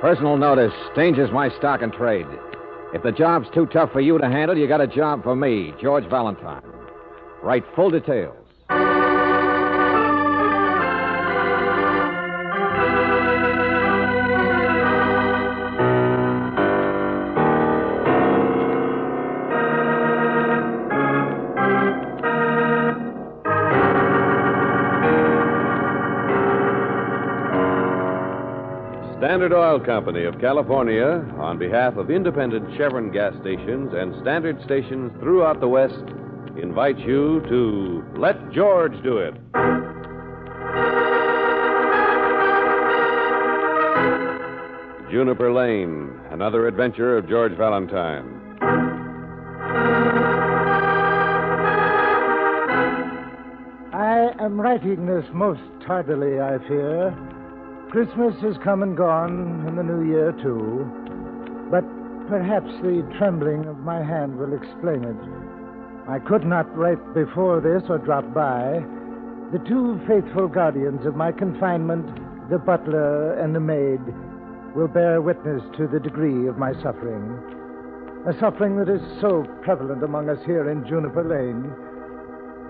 Personal notice. Danger's my stock and trade. If the job's too tough for you to handle, you got a job for me, George Valentine. Write full details. Oil Company of California, on behalf of independent Chevron gas stations and standard stations throughout the West, invites you to Let George Do It. Juniper Lane, another adventure of George Valentine. I am writing this most tardily, I fear. Christmas has come and gone, and the New Year, too. But perhaps the trembling of my hand will explain it. I could not write before this or drop by. The two faithful guardians of my confinement, the butler and the maid, will bear witness to the degree of my suffering. A suffering that is so prevalent among us here in Juniper Lane.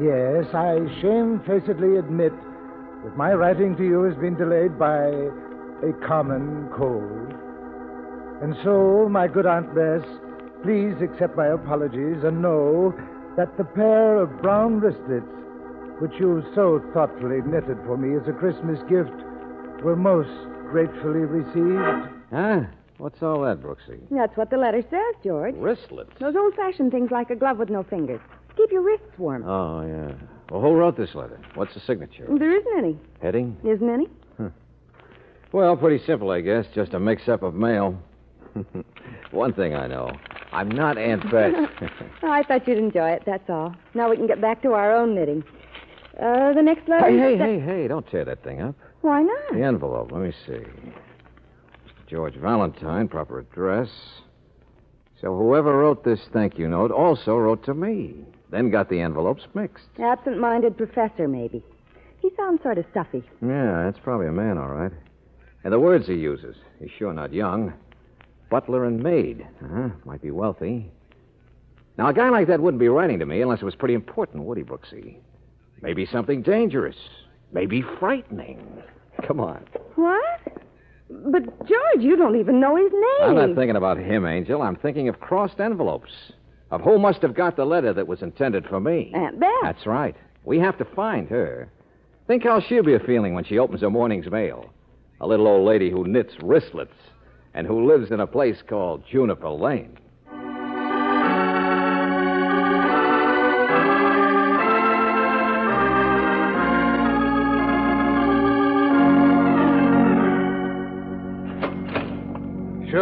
Yes, I shamefacedly admit that my writing to you has been delayed by a common cold. And so, my good Aunt Bess, please accept my apologies and know that the pair of brown wristlets which you so thoughtfully knitted for me as a Christmas gift were most gratefully received. Huh? What's all that, Brooksy? That's what the letter says, George. Wristlets. Those old fashioned things like a glove with no fingers. Keep your wrists warm. Oh, yeah. Well, who wrote this letter? What's the signature? There isn't any. Heading? Isn't any? Well, pretty simple, I guess. Just a mix up of mail. One thing I know I'm not Aunt Bess. Oh, I thought you'd enjoy it, that's all. Now we can get back to our own knitting. Uh, the next letter. hey, hey, is- hey, hey, don't tear that thing up. Why not? The envelope, let me see. George Valentine, proper address. So whoever wrote this thank you note also wrote to me. Then got the envelopes mixed. Absent minded professor, maybe. He sounds sort of stuffy. Yeah, that's probably a man, all right. And the words he uses. He's sure not young. Butler and maid. Uh-huh. Might be wealthy. Now, a guy like that wouldn't be writing to me unless it was pretty important, would he, Brooksy? Maybe something dangerous. Maybe frightening. Come on. What? But, George, you don't even know his name. I'm not thinking about him, Angel. I'm thinking of crossed envelopes. Of who must have got the letter that was intended for me. Uh, Aunt Bess. That's right. We have to find her. Think how she'll be feeling when she opens her morning's mail. A little old lady who knits wristlets and who lives in a place called Juniper Lane.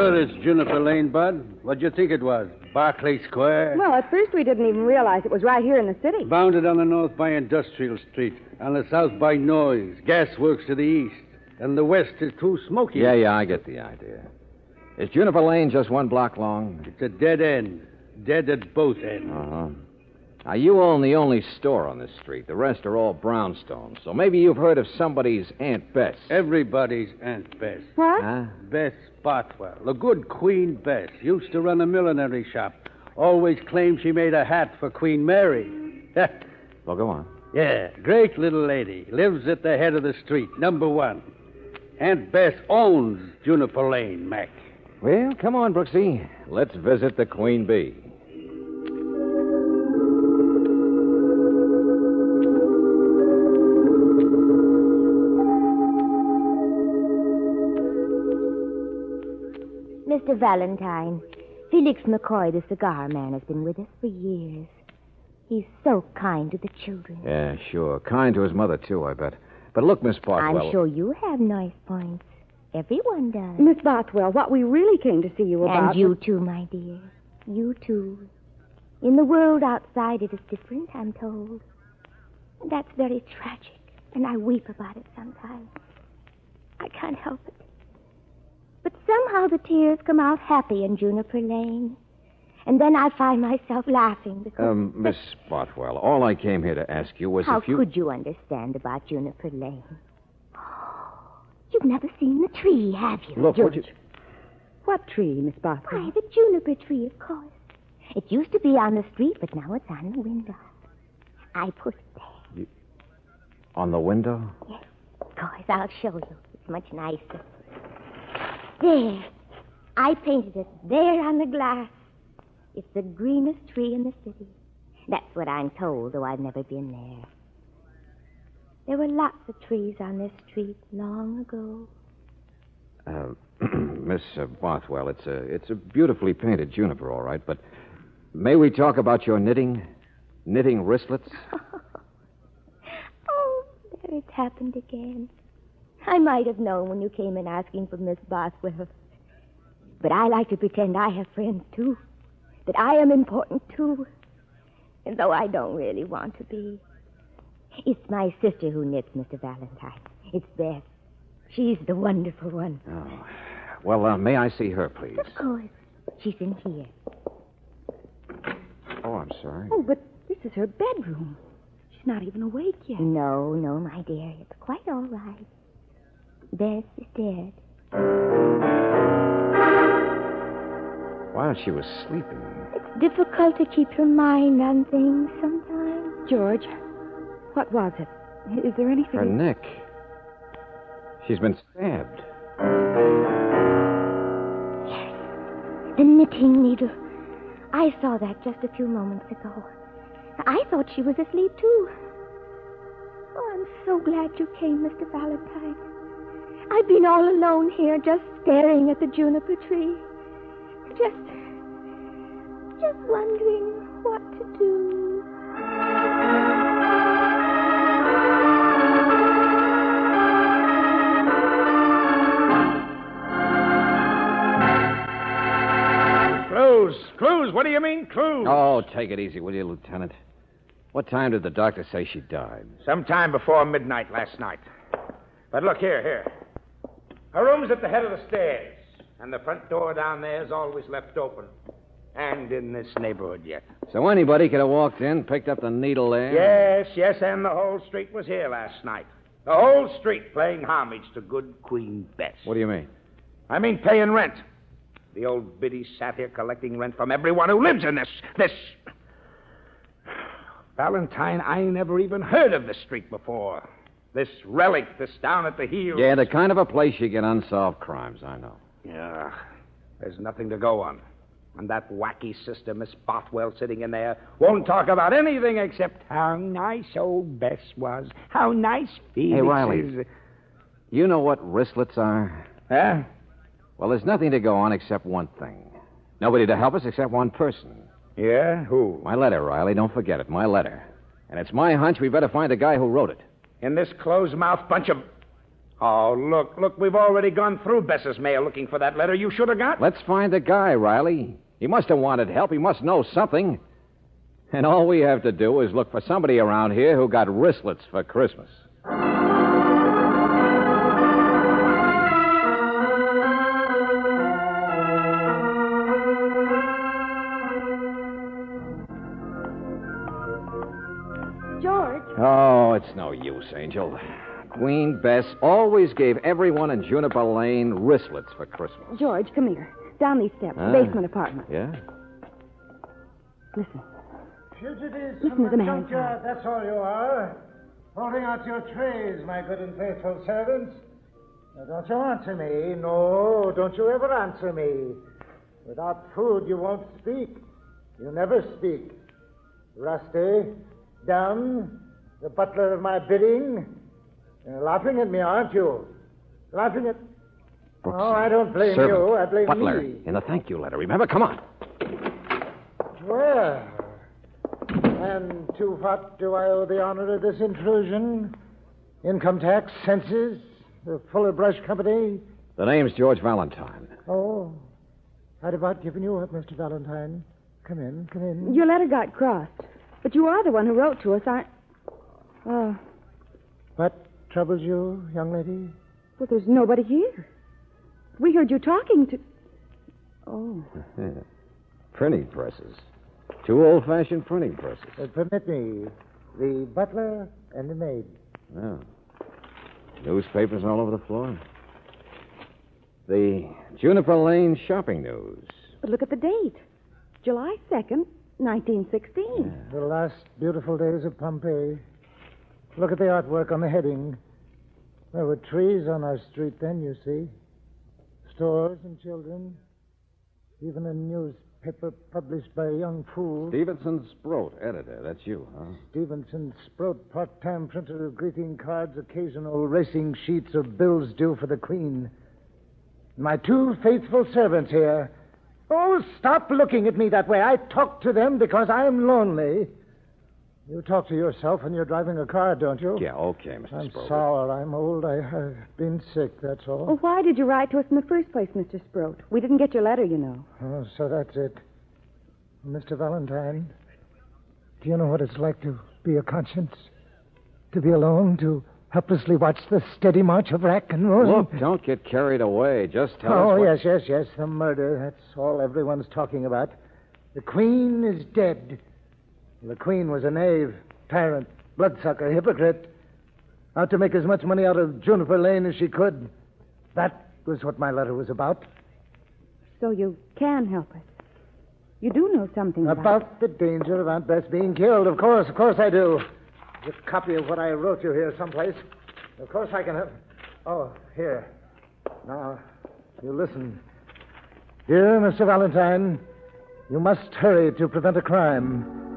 Sure it's Juniper Lane, Bud. What'd you think it was? Barclay Square? Well, at first we didn't even realize it was right here in the city. Bounded on the north by Industrial Street, on the south by Noise, gas works to the east, and the west is too smoky. Yeah, yeah, I get the idea. Is Juniper Lane just one block long? It's a dead end. Dead at both ends. Uh huh. Now, you own the only store on this street. The rest are all brownstones. So maybe you've heard of somebody's Aunt Bess. Everybody's Aunt Bess. What? Huh? Bess Bothwell, the good Queen Bess, used to run a millinery shop. Always claimed she made a hat for Queen Mary. Well, go on. yeah, great little lady. Lives at the head of the street, number one. Aunt Bess owns Juniper Lane, Mac. Well, come on, Brooksy. Let's visit the Queen Bee. Valentine, Felix McCoy, the cigar man, has been with us for years. He's so kind to the children. Yeah, sure. Kind to his mother, too, I bet. But look, Miss Bothwell. I'm sure you have nice points. Everyone does. Miss Bothwell, what we really came to see you about. And you too, my dear. You too. In the world outside, it is different, I'm told. And that's very tragic, and I weep about it sometimes. I can't help it. But somehow the tears come out happy in Juniper Lane. And then I find myself laughing because. Um, Miss Bothwell, all I came here to ask you was How if you. could you understand about Juniper Lane? You've never seen the tree, have you? Look, would George. you. What tree, Miss Bothwell? Why, the juniper tree, of course. It used to be on the street, but now it's on the window. I put it there. On the window? Yes, of course, I'll show you. It's much nicer. There. I painted it there on the glass. It's the greenest tree in the city. That's what I'm told, though I've never been there. There were lots of trees on this street long ago. Uh, Miss uh, Bothwell, it's a it's a beautifully painted juniper, all right. But may we talk about your knitting, knitting wristlets? Oh, there it's happened again. I might have known when you came in asking for Miss Bothwell. But I like to pretend I have friends, too. That I am important, too. And though I don't really want to be. It's my sister who knits, Mr. Valentine. It's Beth. She's the wonderful one. Oh, well, uh, may I see her, please? Of course. She's in here. Oh, I'm sorry. Oh, but this is her bedroom. She's not even awake yet. No, no, my dear. It's quite all right. Beth is dead. While she was sleeping. It's difficult to keep your mind on things sometimes. George, what was it? Is there anything? Her neck. She's been stabbed. Yes. The knitting needle. I saw that just a few moments ago. I thought she was asleep, too. Oh, I'm so glad you came, Mr. Valentine. I've been all alone here, just staring at the juniper tree. Just. just wondering what to do. Clues. Clues. What do you mean, clues? Oh, take it easy, will you, Lieutenant? What time did the doctor say she died? Sometime before midnight last night. But look here, here. Her room's at the head of the stairs, and the front door down there is always left open. And in this neighborhood yet. So anybody could have walked in, picked up the needle there? Yes, yes, and the whole street was here last night. The whole street playing homage to good Queen Bess. What do you mean? I mean paying rent. The old biddy sat here collecting rent from everyone who lives in this this Valentine, I never even heard of this street before. This relic that's down at the heel. Yeah, the kind of a place you get unsolved crimes, I know. Yeah. There's nothing to go on. And that wacky sister, Miss Bothwell, sitting in there, won't talk about anything except how nice old Bess was, how nice Felix Hey, Riley. is. You know what wristlets are? Huh? Well, there's nothing to go on except one thing. Nobody to help us except one person. Yeah? Who? My letter, Riley. Don't forget it. My letter. And it's my hunch we better find the guy who wrote it. In this closed-mouthed bunch of. Oh, look, look, we've already gone through Bess's mail looking for that letter you should have got. Let's find the guy, Riley. He must have wanted help. He must know something. And all we have to do is look for somebody around here who got wristlets for Christmas. George. Oh, it's no use, Angel. Queen Bess always gave everyone in Juniper Lane wristlets for Christmas. George, come here. Down these steps. Ah. Basement apartment. Yeah? Listen. Fugitives Listen from to the the man, junkyard, that's all you are. Holding out your trays, my good and faithful servants. Now, don't you answer me. No, don't you ever answer me. Without food, you won't speak. You never speak. Rusty, dumb, the butler of my bidding. You're laughing at me, aren't you? Laughing at. Brooks, Oh, I don't blame servant, you. I blame Butler, me. in the thank you letter. Remember? Come on. Well, and to what do I owe the honor of this intrusion? Income tax, census, the Fuller Brush Company? The name's George Valentine. Oh, I'd about given you up, Mr. Valentine. Come in, come in. Your letter got crossed. But you are the one who wrote to us, aren't. Oh, What troubles you, young lady? well, there's nobody here. We heard you talking to. Oh. Printing presses. Two old fashioned printing presses. Uh, permit me, the butler and the maid. Yeah. Newspapers all over the floor. The Juniper Lane shopping news. But look at the date July 2nd, 1916. The last beautiful days of Pompeii. Look at the artwork on the heading. There were trees on our street then, you see. Stores and children. Even a newspaper published by a young fool. Stevenson Sproat, editor. That's you, huh? Stevenson Sproat, part-time printer of greeting cards, occasional racing sheets of bills due for the Queen. My two faithful servants here. Oh, stop looking at me that way. I talk to them because I'm lonely. You talk to yourself when you're driving a car, don't you? Yeah, okay, Mr. I'm Sproat. sour. I'm old. I have been sick, that's all. Well, why did you write to us in the first place, Mr. Sproat? We didn't get your letter, you know. Oh, so that's it. Mr. Valentine, do you know what it's like to be a conscience? To be alone, to helplessly watch the steady march of rack and ruin? Look, don't get carried away. Just tell oh, us. what- yes, yes, yes. The murder. That's all everyone's talking about. The Queen is dead. The Queen was a knave, tyrant, bloodsucker, hypocrite. Out to make as much money out of Juniper Lane as she could. That was what my letter was about. So you can help us. You do know something about, About the danger of Aunt Bess being killed. Of course, of course I do. There's a copy of what I wrote you here someplace. Of course I can have. Oh, here. Now, you listen. Dear Mr. Valentine, you must hurry to prevent a crime.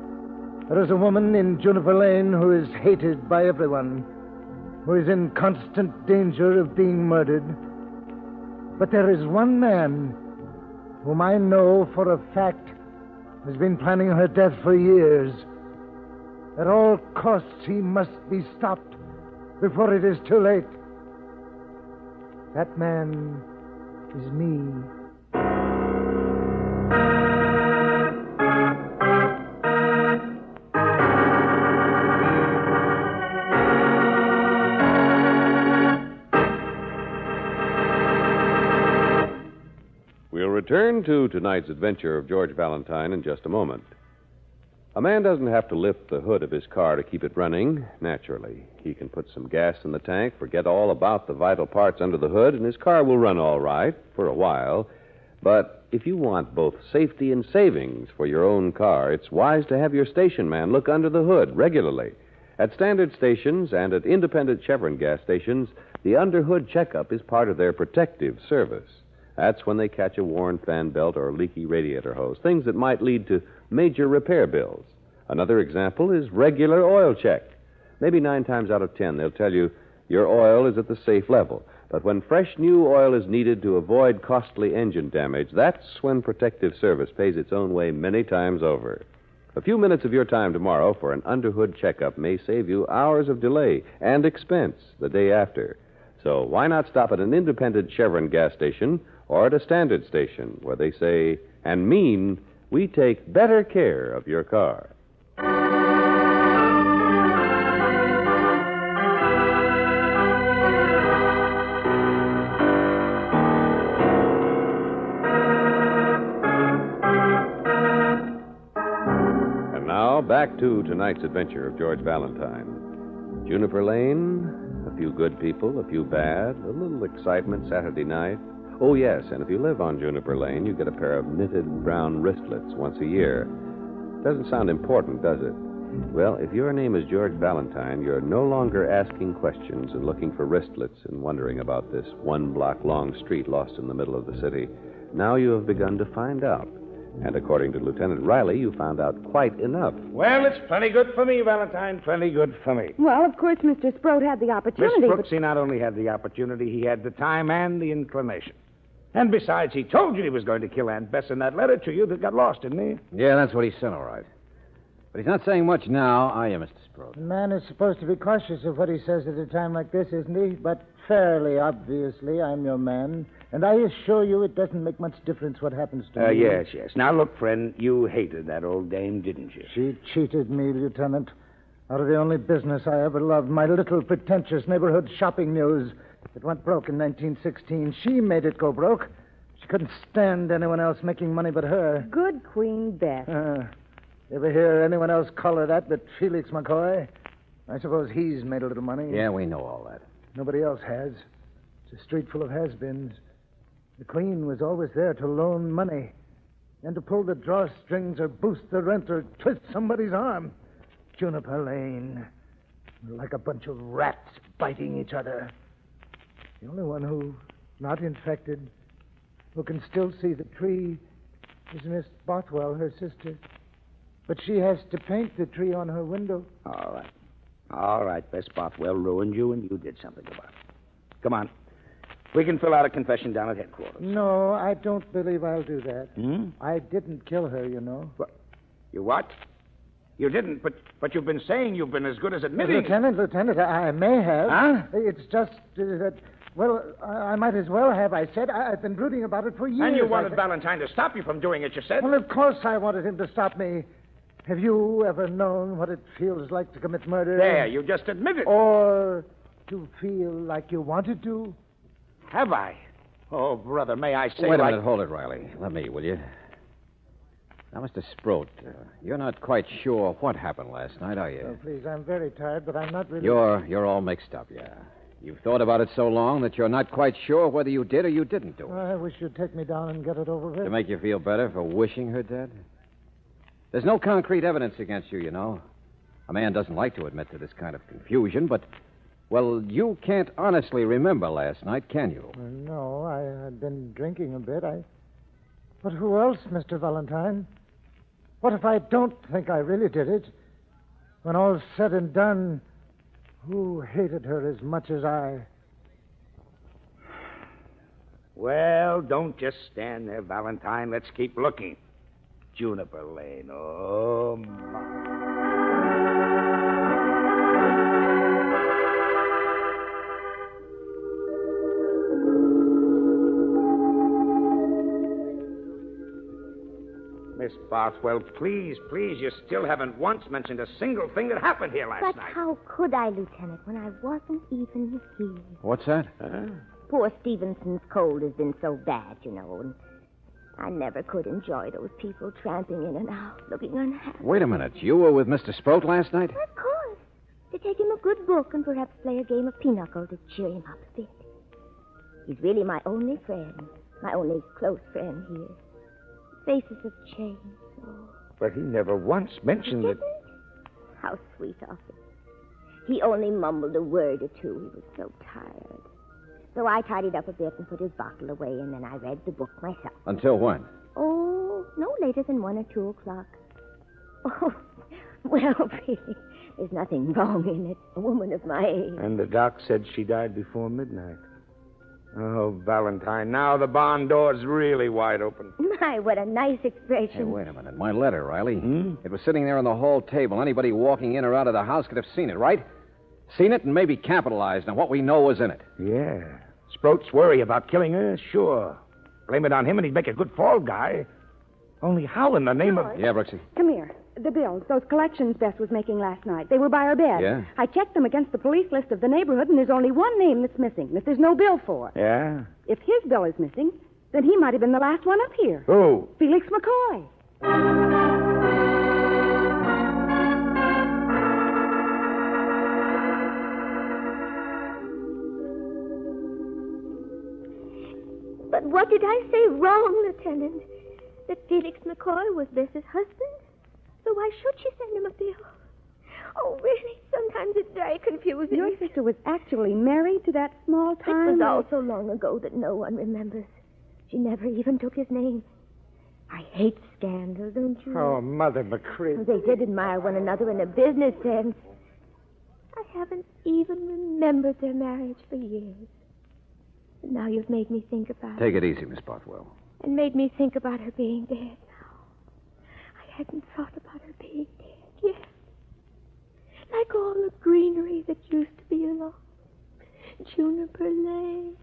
There is a woman in Juniper Lane who is hated by everyone, who is in constant danger of being murdered. But there is one man whom I know for a fact has been planning her death for years. At all costs, he must be stopped before it is too late. That man is me. To tonight's adventure of George Valentine in just a moment. A man doesn't have to lift the hood of his car to keep it running, naturally. He can put some gas in the tank, forget all about the vital parts under the hood, and his car will run all right for a while. But if you want both safety and savings for your own car, it's wise to have your station man look under the hood regularly. At standard stations and at independent Chevron gas stations, the underhood checkup is part of their protective service. That's when they catch a worn fan belt or a leaky radiator hose, things that might lead to major repair bills. Another example is regular oil check. Maybe nine times out of ten, they'll tell you your oil is at the safe level. But when fresh new oil is needed to avoid costly engine damage, that's when protective service pays its own way many times over. A few minutes of your time tomorrow for an underhood checkup may save you hours of delay and expense the day after. So why not stop at an independent Chevron gas station or at a standard station where they say and mean we take better care of your car? And now, back to tonight's adventure of George Valentine. Juniper Lane, a few good people, a few bad, a little excitement Saturday night. Oh, yes, and if you live on Juniper Lane, you get a pair of knitted brown wristlets once a year. Doesn't sound important, does it? Well, if your name is George Valentine, you're no longer asking questions and looking for wristlets and wondering about this one block long street lost in the middle of the city. Now you have begun to find out. And according to Lieutenant Riley, you found out quite enough. Well, it's plenty good for me, Valentine. Plenty good for me. Well, of course, Mr. Sproat had the Miss opportunity. Brooks, he not only had the opportunity, he had the time and the inclination. And besides, he told you he was going to kill Aunt Bess in that letter to you that got lost, didn't he? Yeah, that's what he said, all right. But he's not saying much now, are you, Mr. Sproat? A man is supposed to be cautious of what he says at a time like this, isn't he? But fairly obviously, I'm your man. And I assure you it doesn't make much difference what happens to Uh, me. yes, yes. Now, look, friend, you hated that old dame, didn't you? She cheated me, Lieutenant. Out of the only business I ever loved, my little pretentious neighborhood shopping news. It went broke in 1916. She made it go broke. She couldn't stand anyone else making money but her. Good Queen Bess. Uh, ever hear anyone else call her that but Felix McCoy? I suppose he's made a little money. Yeah, we know all that. Nobody else has. It's a street full of has-beens. The Queen was always there to loan money and to pull the drawstrings or boost the rent or twist somebody's arm. Juniper Lane. Like a bunch of rats biting each other. The only one who's not infected, who can still see the tree, is Miss Bothwell, her sister. But she has to paint the tree on her window. All right. All right, Bess Bothwell ruined you, and you did something about it. Come on. We can fill out a confession down at headquarters. No, I don't believe I'll do that. Hmm? I didn't kill her, you know. You what? You didn't, but but you've been saying you've been as good as admitting. Lieutenant, Lieutenant, I I may have. Huh? It's just uh, that, well, I I might as well have, I said. I, I've been brooding about it for years. And you wanted said- Valentine to stop you from doing it, you said? Well, of course I wanted him to stop me. Have you ever known what it feels like to commit murder? There, you just admitted. Or to feel like you wanted to? Have I? Oh, brother, may I say Wait a like... minute. Hold it, Riley. Let me, will you? Now, Mr. Sproat, uh, you're not quite sure what happened last night, are you? Oh, please, I'm very tired, but I'm not really. You're you're all mixed up, yeah. You've thought about it so long that you're not quite sure whether you did or you didn't do it. I wish you'd take me down and get it over with. To make you feel better for wishing her dead? There's no concrete evidence against you, you know. A man doesn't like to admit to this kind of confusion, but, well, you can't honestly remember last night, can you? Uh, No, I had been drinking a bit. I. But who else, Mr. Valentine? What if I don't think I really did it? When all's said and done, who hated her as much as I? Well, don't just stand there, Valentine. Let's keep looking. Juniper Lane. Oh, my. Miss Bothwell, please, please, you still haven't once mentioned a single thing that happened here last But night. how could I, Lieutenant, when I wasn't even here? What's that? Huh? Poor Stevenson's cold has been so bad, you know, and I never could enjoy those people tramping in and out, looking unhappy. Wait a minute. You were with Mr. Sproat last night? Of course. To take him a good book and perhaps play a game of pinochle to cheer him up a bit. He's really my only friend, my only close friend here. Faces have changed. Oh, But he never once mentioned that. didn't? How sweet of him. He only mumbled a word or two. He was so tired. So I tidied up a bit and put his bottle away, and then I read the book myself. Until when? Oh, no later than one or two o'clock. Oh, well, really, there's nothing wrong in it. A woman of my age. And the doc said she died before midnight. Oh, Valentine, now the barn door's really wide open. My, what a nice expression. Hey, wait a minute. My letter, Riley. Hmm? It was sitting there on the hall table. Anybody walking in or out of the house could have seen it, right? Seen it and maybe capitalized on what we know was in it. Yeah. Sproat's worry about killing her, sure. Blame it on him and he'd make a good fall guy. Only how in the name of. Yeah, Brooksy. Come here. The bills, those collections Bess was making last night. They were by her bed. Yeah? I checked them against the police list of the neighborhood, and there's only one name that's missing that there's no bill for. Yeah? If his bill is missing, then he might have been the last one up here. Who? Felix McCoy. But what did I say wrong, Lieutenant? That Felix McCoy was Bess's husband? So why should she send him a bill? Oh, really? Sometimes it's very confusing. Your sister was actually married to that small time. It time. was all so long ago that no one remembers. She never even took his name. I hate scandal, don't you? Oh, Mother Machree. They did admire one another in a business sense. I haven't even remembered their marriage for years. And now you've made me think about Take it easy, Miss Bothwell. and made me think about her being dead now. I hadn't thought about her being dead. Yes. Like all the greenery that used to be along Juniper Lane.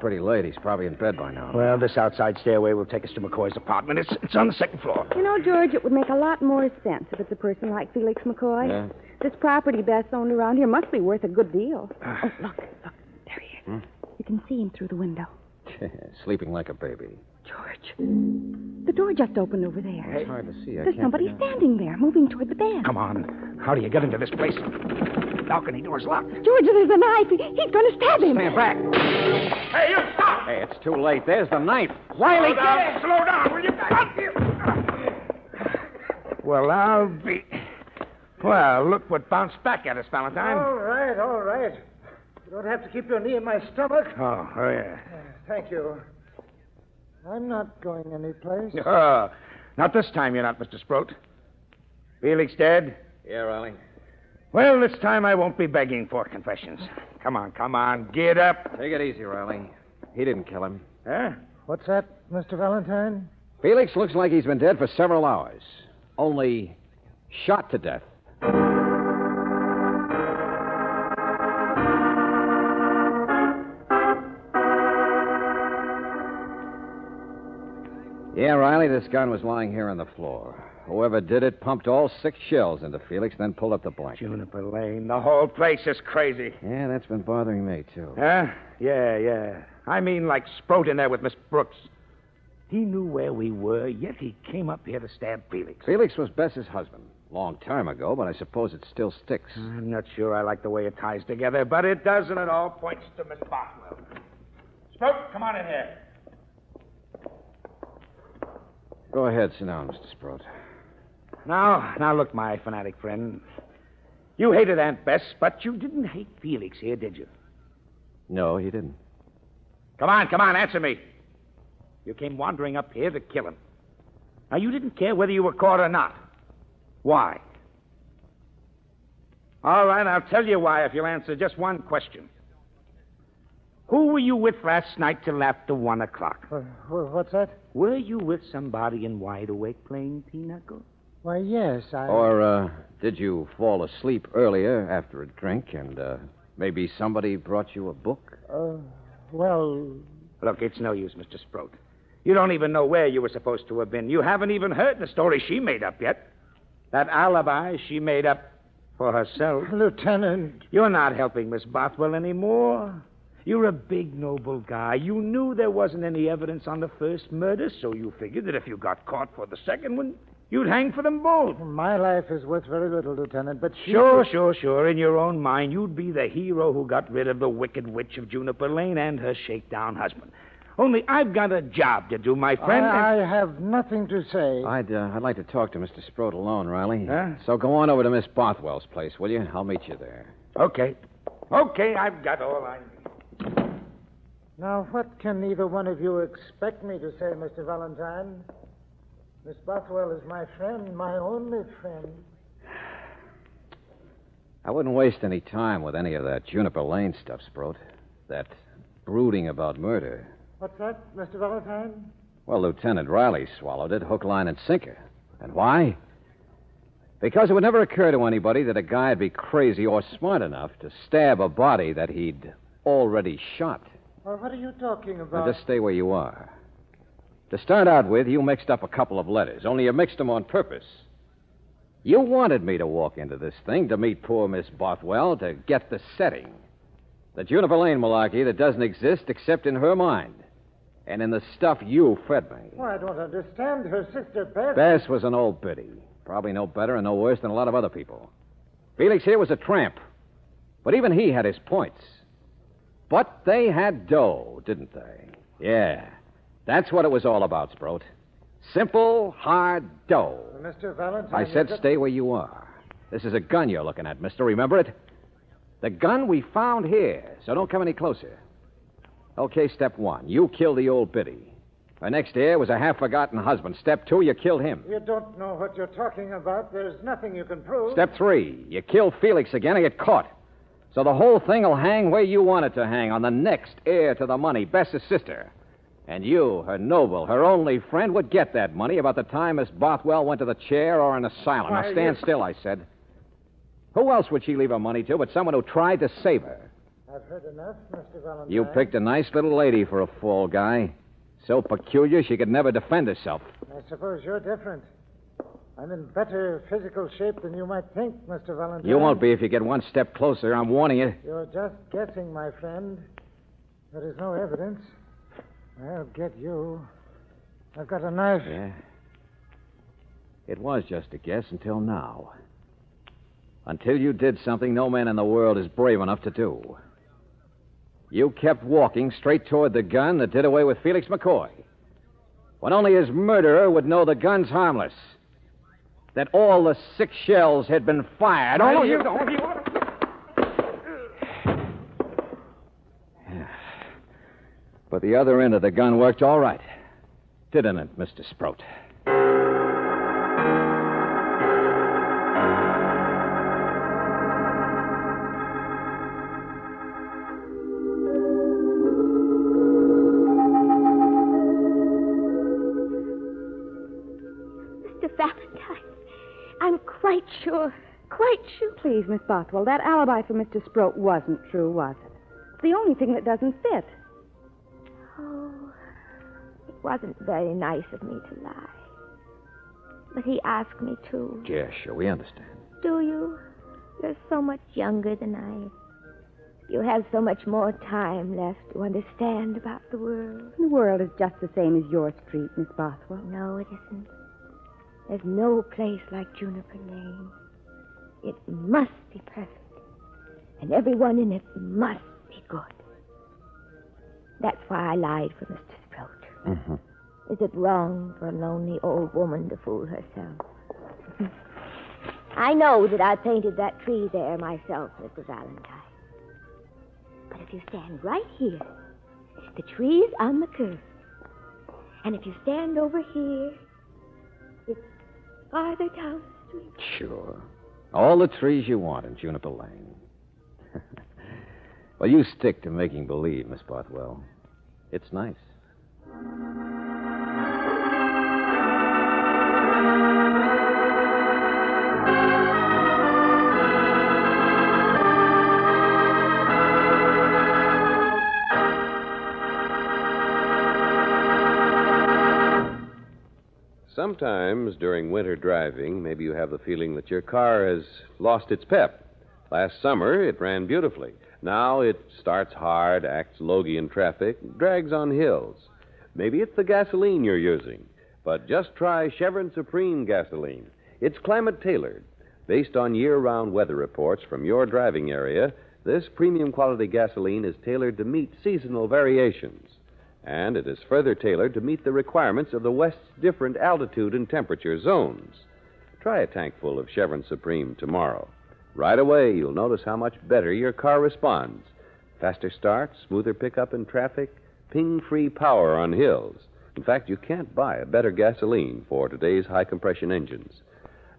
Pretty late. He's probably in bed by now. Well, this outside stairway will take us to McCoy's apartment. It's, it's on the second floor. You know, George, it would make a lot more sense if it's a person like Felix McCoy. Yeah? This property Bess owned around here must be worth a good deal. Oh, look, look. There he is. Hmm? You can see him through the window. Sleeping like a baby. George, the door just opened over there. It's hard to see. I There's somebody figure standing there, moving toward the bed. Come on. How do you get into this place? Balcony door's locked. George, there's a knife. He- He's going to stab him. Stand back. Hey, you stop! Hey, it's too late. There's the knife. Riley, slow down, slow down, will you? Up you. Well, I'll be. Well, look what bounced back at us, Valentine. All right, all right. You don't have to keep your knee in my stomach. Oh, oh yeah. Thank you. I'm not going anyplace. Oh, not this time, you're not, Mr. Sproat. Felix dead? Yeah, Riley. Well, this time I won't be begging for confessions. Come on, come on, get up. Take it easy, Riley. He didn't kill him. Huh? What's that, Mr. Valentine? Felix looks like he's been dead for several hours. Only shot to death. Yeah, Riley, this gun was lying here on the floor. Whoever did it pumped all six shells into Felix, then pulled up the blanket. Juniper Lane. The whole place is crazy. Yeah, that's been bothering me, too. Huh? Yeah, yeah. I mean, like Sproat in there with Miss Brooks. He knew where we were, yet he came up here to stab Felix. Felix was Bess's husband. Long time ago, but I suppose it still sticks. I'm not sure I like the way it ties together, but it does, and it all points to Miss Bothwell. Sproat, come on in here. Go ahead, sit down, Mr. Sproat. Now, now look, my fanatic friend. You hated Aunt Bess, but you didn't hate Felix here, did you? No, he didn't. Come on, come on, answer me. You came wandering up here to kill him. Now, you didn't care whether you were caught or not. Why? All right, I'll tell you why if you'll answer just one question. Who were you with last night till after one o'clock? Uh, wha- wha- What's that? Were you with somebody in wide awake playing pinochle? Why, yes, I. Or uh, did you fall asleep earlier after a drink and uh, maybe somebody brought you a book? Uh, well, Look, it's no use, Mr. Sproat. You don't even know where you were supposed to have been. You haven't even heard the story she made up yet. That alibi she made up for herself. Lieutenant. You're not helping Miss Bothwell anymore. You're a big, noble guy. You knew there wasn't any evidence on the first murder, so you figured that if you got caught for the second one, you'd hang for them both. My life is worth very little, Lieutenant, but she. Sure, sure, sure. In your own mind, you'd be the hero who got rid of the wicked witch of Juniper Lane and her shakedown husband. Only I've got a job to do, my friend. and- I, I have nothing to say. I'd uh, I'd like to talk to Mr. Sproat alone, Riley. Huh? So go on over to Miss Bothwell's place, will you? I'll meet you there. Okay. Okay, I've got all I need. Now, what can either one of you expect me to say, Mr. Valentine? Miss Bothwell is my friend, my only friend. I wouldn't waste any time with any of that Juniper Lane stuff, Sproat. That brooding about murder. What's that, Mr. Valentine? Well, Lieutenant Riley swallowed it hook, line, and sinker. And why? Because it would never occur to anybody that a guy'd be crazy or smart enough to stab a body that he'd already shot. Well, what are you talking Now, about? just stay where you are. To start out with, you mixed up a couple of letters, only you mixed them on purpose. You wanted me to walk into this thing to meet poor Miss Bothwell to get the setting. The Juniper Lane malarkey that doesn't exist except in her mind and in the stuff you fed me. Well, I don't understand. Her sister, Beth. Bess was an old biddy. Probably no better and no worse than a lot of other people. Felix here was a tramp. But even he had his points. But they had dough, didn't they? Yeah. That's what it was all about, Sproat. Simple, hard dough. Mr. Valentine. I said stay where you are. This is a gun you're looking at, mister. Remember it? The gun we found here, so don't come any closer. Okay, step one. You kill the old biddy. Her next heir was a half forgotten husband. Step two, you killed him. You don't know what you're talking about. There's nothing you can prove. Step three, you kill Felix again and get caught. So the whole thing will hang where you want it to hang, on the next heir to the money, Bess's sister. And you, her noble, her only friend, would get that money about the time Miss Bothwell went to the chair or an asylum. Why, now stand you- still, I said. Who else would she leave her money to but someone who tried to save her? I've heard enough, Mr. Valentine. You picked a nice little lady for a fall guy. So peculiar she could never defend herself. I suppose you're different. I'm in better physical shape than you might think, Mr. Valentine. You won't be if you get one step closer. I'm warning you. You're just guessing, my friend. There is no evidence. I'll get you. I've got a knife. Yeah. It was just a guess until now. Until you did something no man in the world is brave enough to do. You kept walking straight toward the gun that did away with Felix McCoy. When only his murderer would know the gun's harmless. That all the six shells had been fired. Oh, All you you don't. You But the other end of the gun worked all right. Didn't it, Mr. Sproat? Mr. Valentine, I'm quite sure, quite sure. Please, Miss Bothwell, that alibi for Mr. Sproat wasn't true, was it? It's the only thing that doesn't fit. It wasn't very nice of me to lie. But he asked me to. Yeah, sure, we understand. Do you? You're so much younger than I am. You have so much more time left to understand about the world. The world is just the same as your street, Miss Bothwell. No, it isn't. There's no place like Juniper Lane. It must be perfect. And everyone in it must be good. That's why I lied for Mr. Mm-hmm. Is it wrong for a lonely old woman to fool herself? I know that I painted that tree there myself, Mr. Valentine. But if you stand right here, the tree's on the curve. And if you stand over here, it's farther down the street. Sure. All the trees you want in Juniper Lane. well, you stick to making believe, Miss Bothwell. It's nice. Sometimes during winter driving, maybe you have the feeling that your car has lost its pep. Last summer, it ran beautifully. Now it starts hard, acts logy in traffic, drags on hills. Maybe it's the gasoline you're using, but just try Chevron Supreme gasoline. It's climate tailored. Based on year round weather reports from your driving area, this premium quality gasoline is tailored to meet seasonal variations. And it is further tailored to meet the requirements of the West's different altitude and temperature zones. Try a tankful of Chevron Supreme tomorrow. Right away, you'll notice how much better your car responds. Faster start, smoother pickup in traffic, ping free power on hills. In fact, you can't buy a better gasoline for today's high compression engines.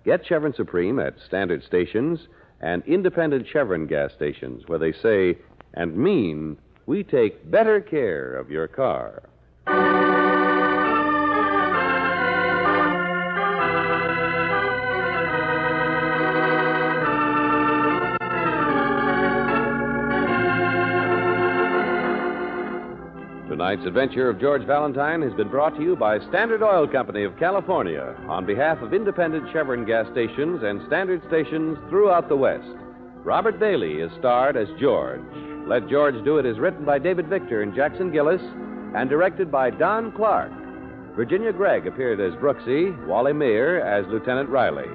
Get Chevron Supreme at standard stations and independent Chevron gas stations where they say and mean we take better care of your car. Tonight's adventure of George Valentine has been brought to you by Standard Oil Company of California on behalf of independent Chevron gas stations and standard stations throughout the West. Robert Bailey is starred as George. Let George Do It is written by David Victor and Jackson Gillis and directed by Don Clark. Virginia Gregg appeared as Brooksy, Wally Maher as Lieutenant Riley.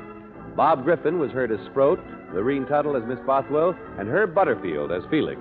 Bob Griffin was heard as Sproat, Lurene Tuttle as Miss Bothwell, and Herb Butterfield as Felix.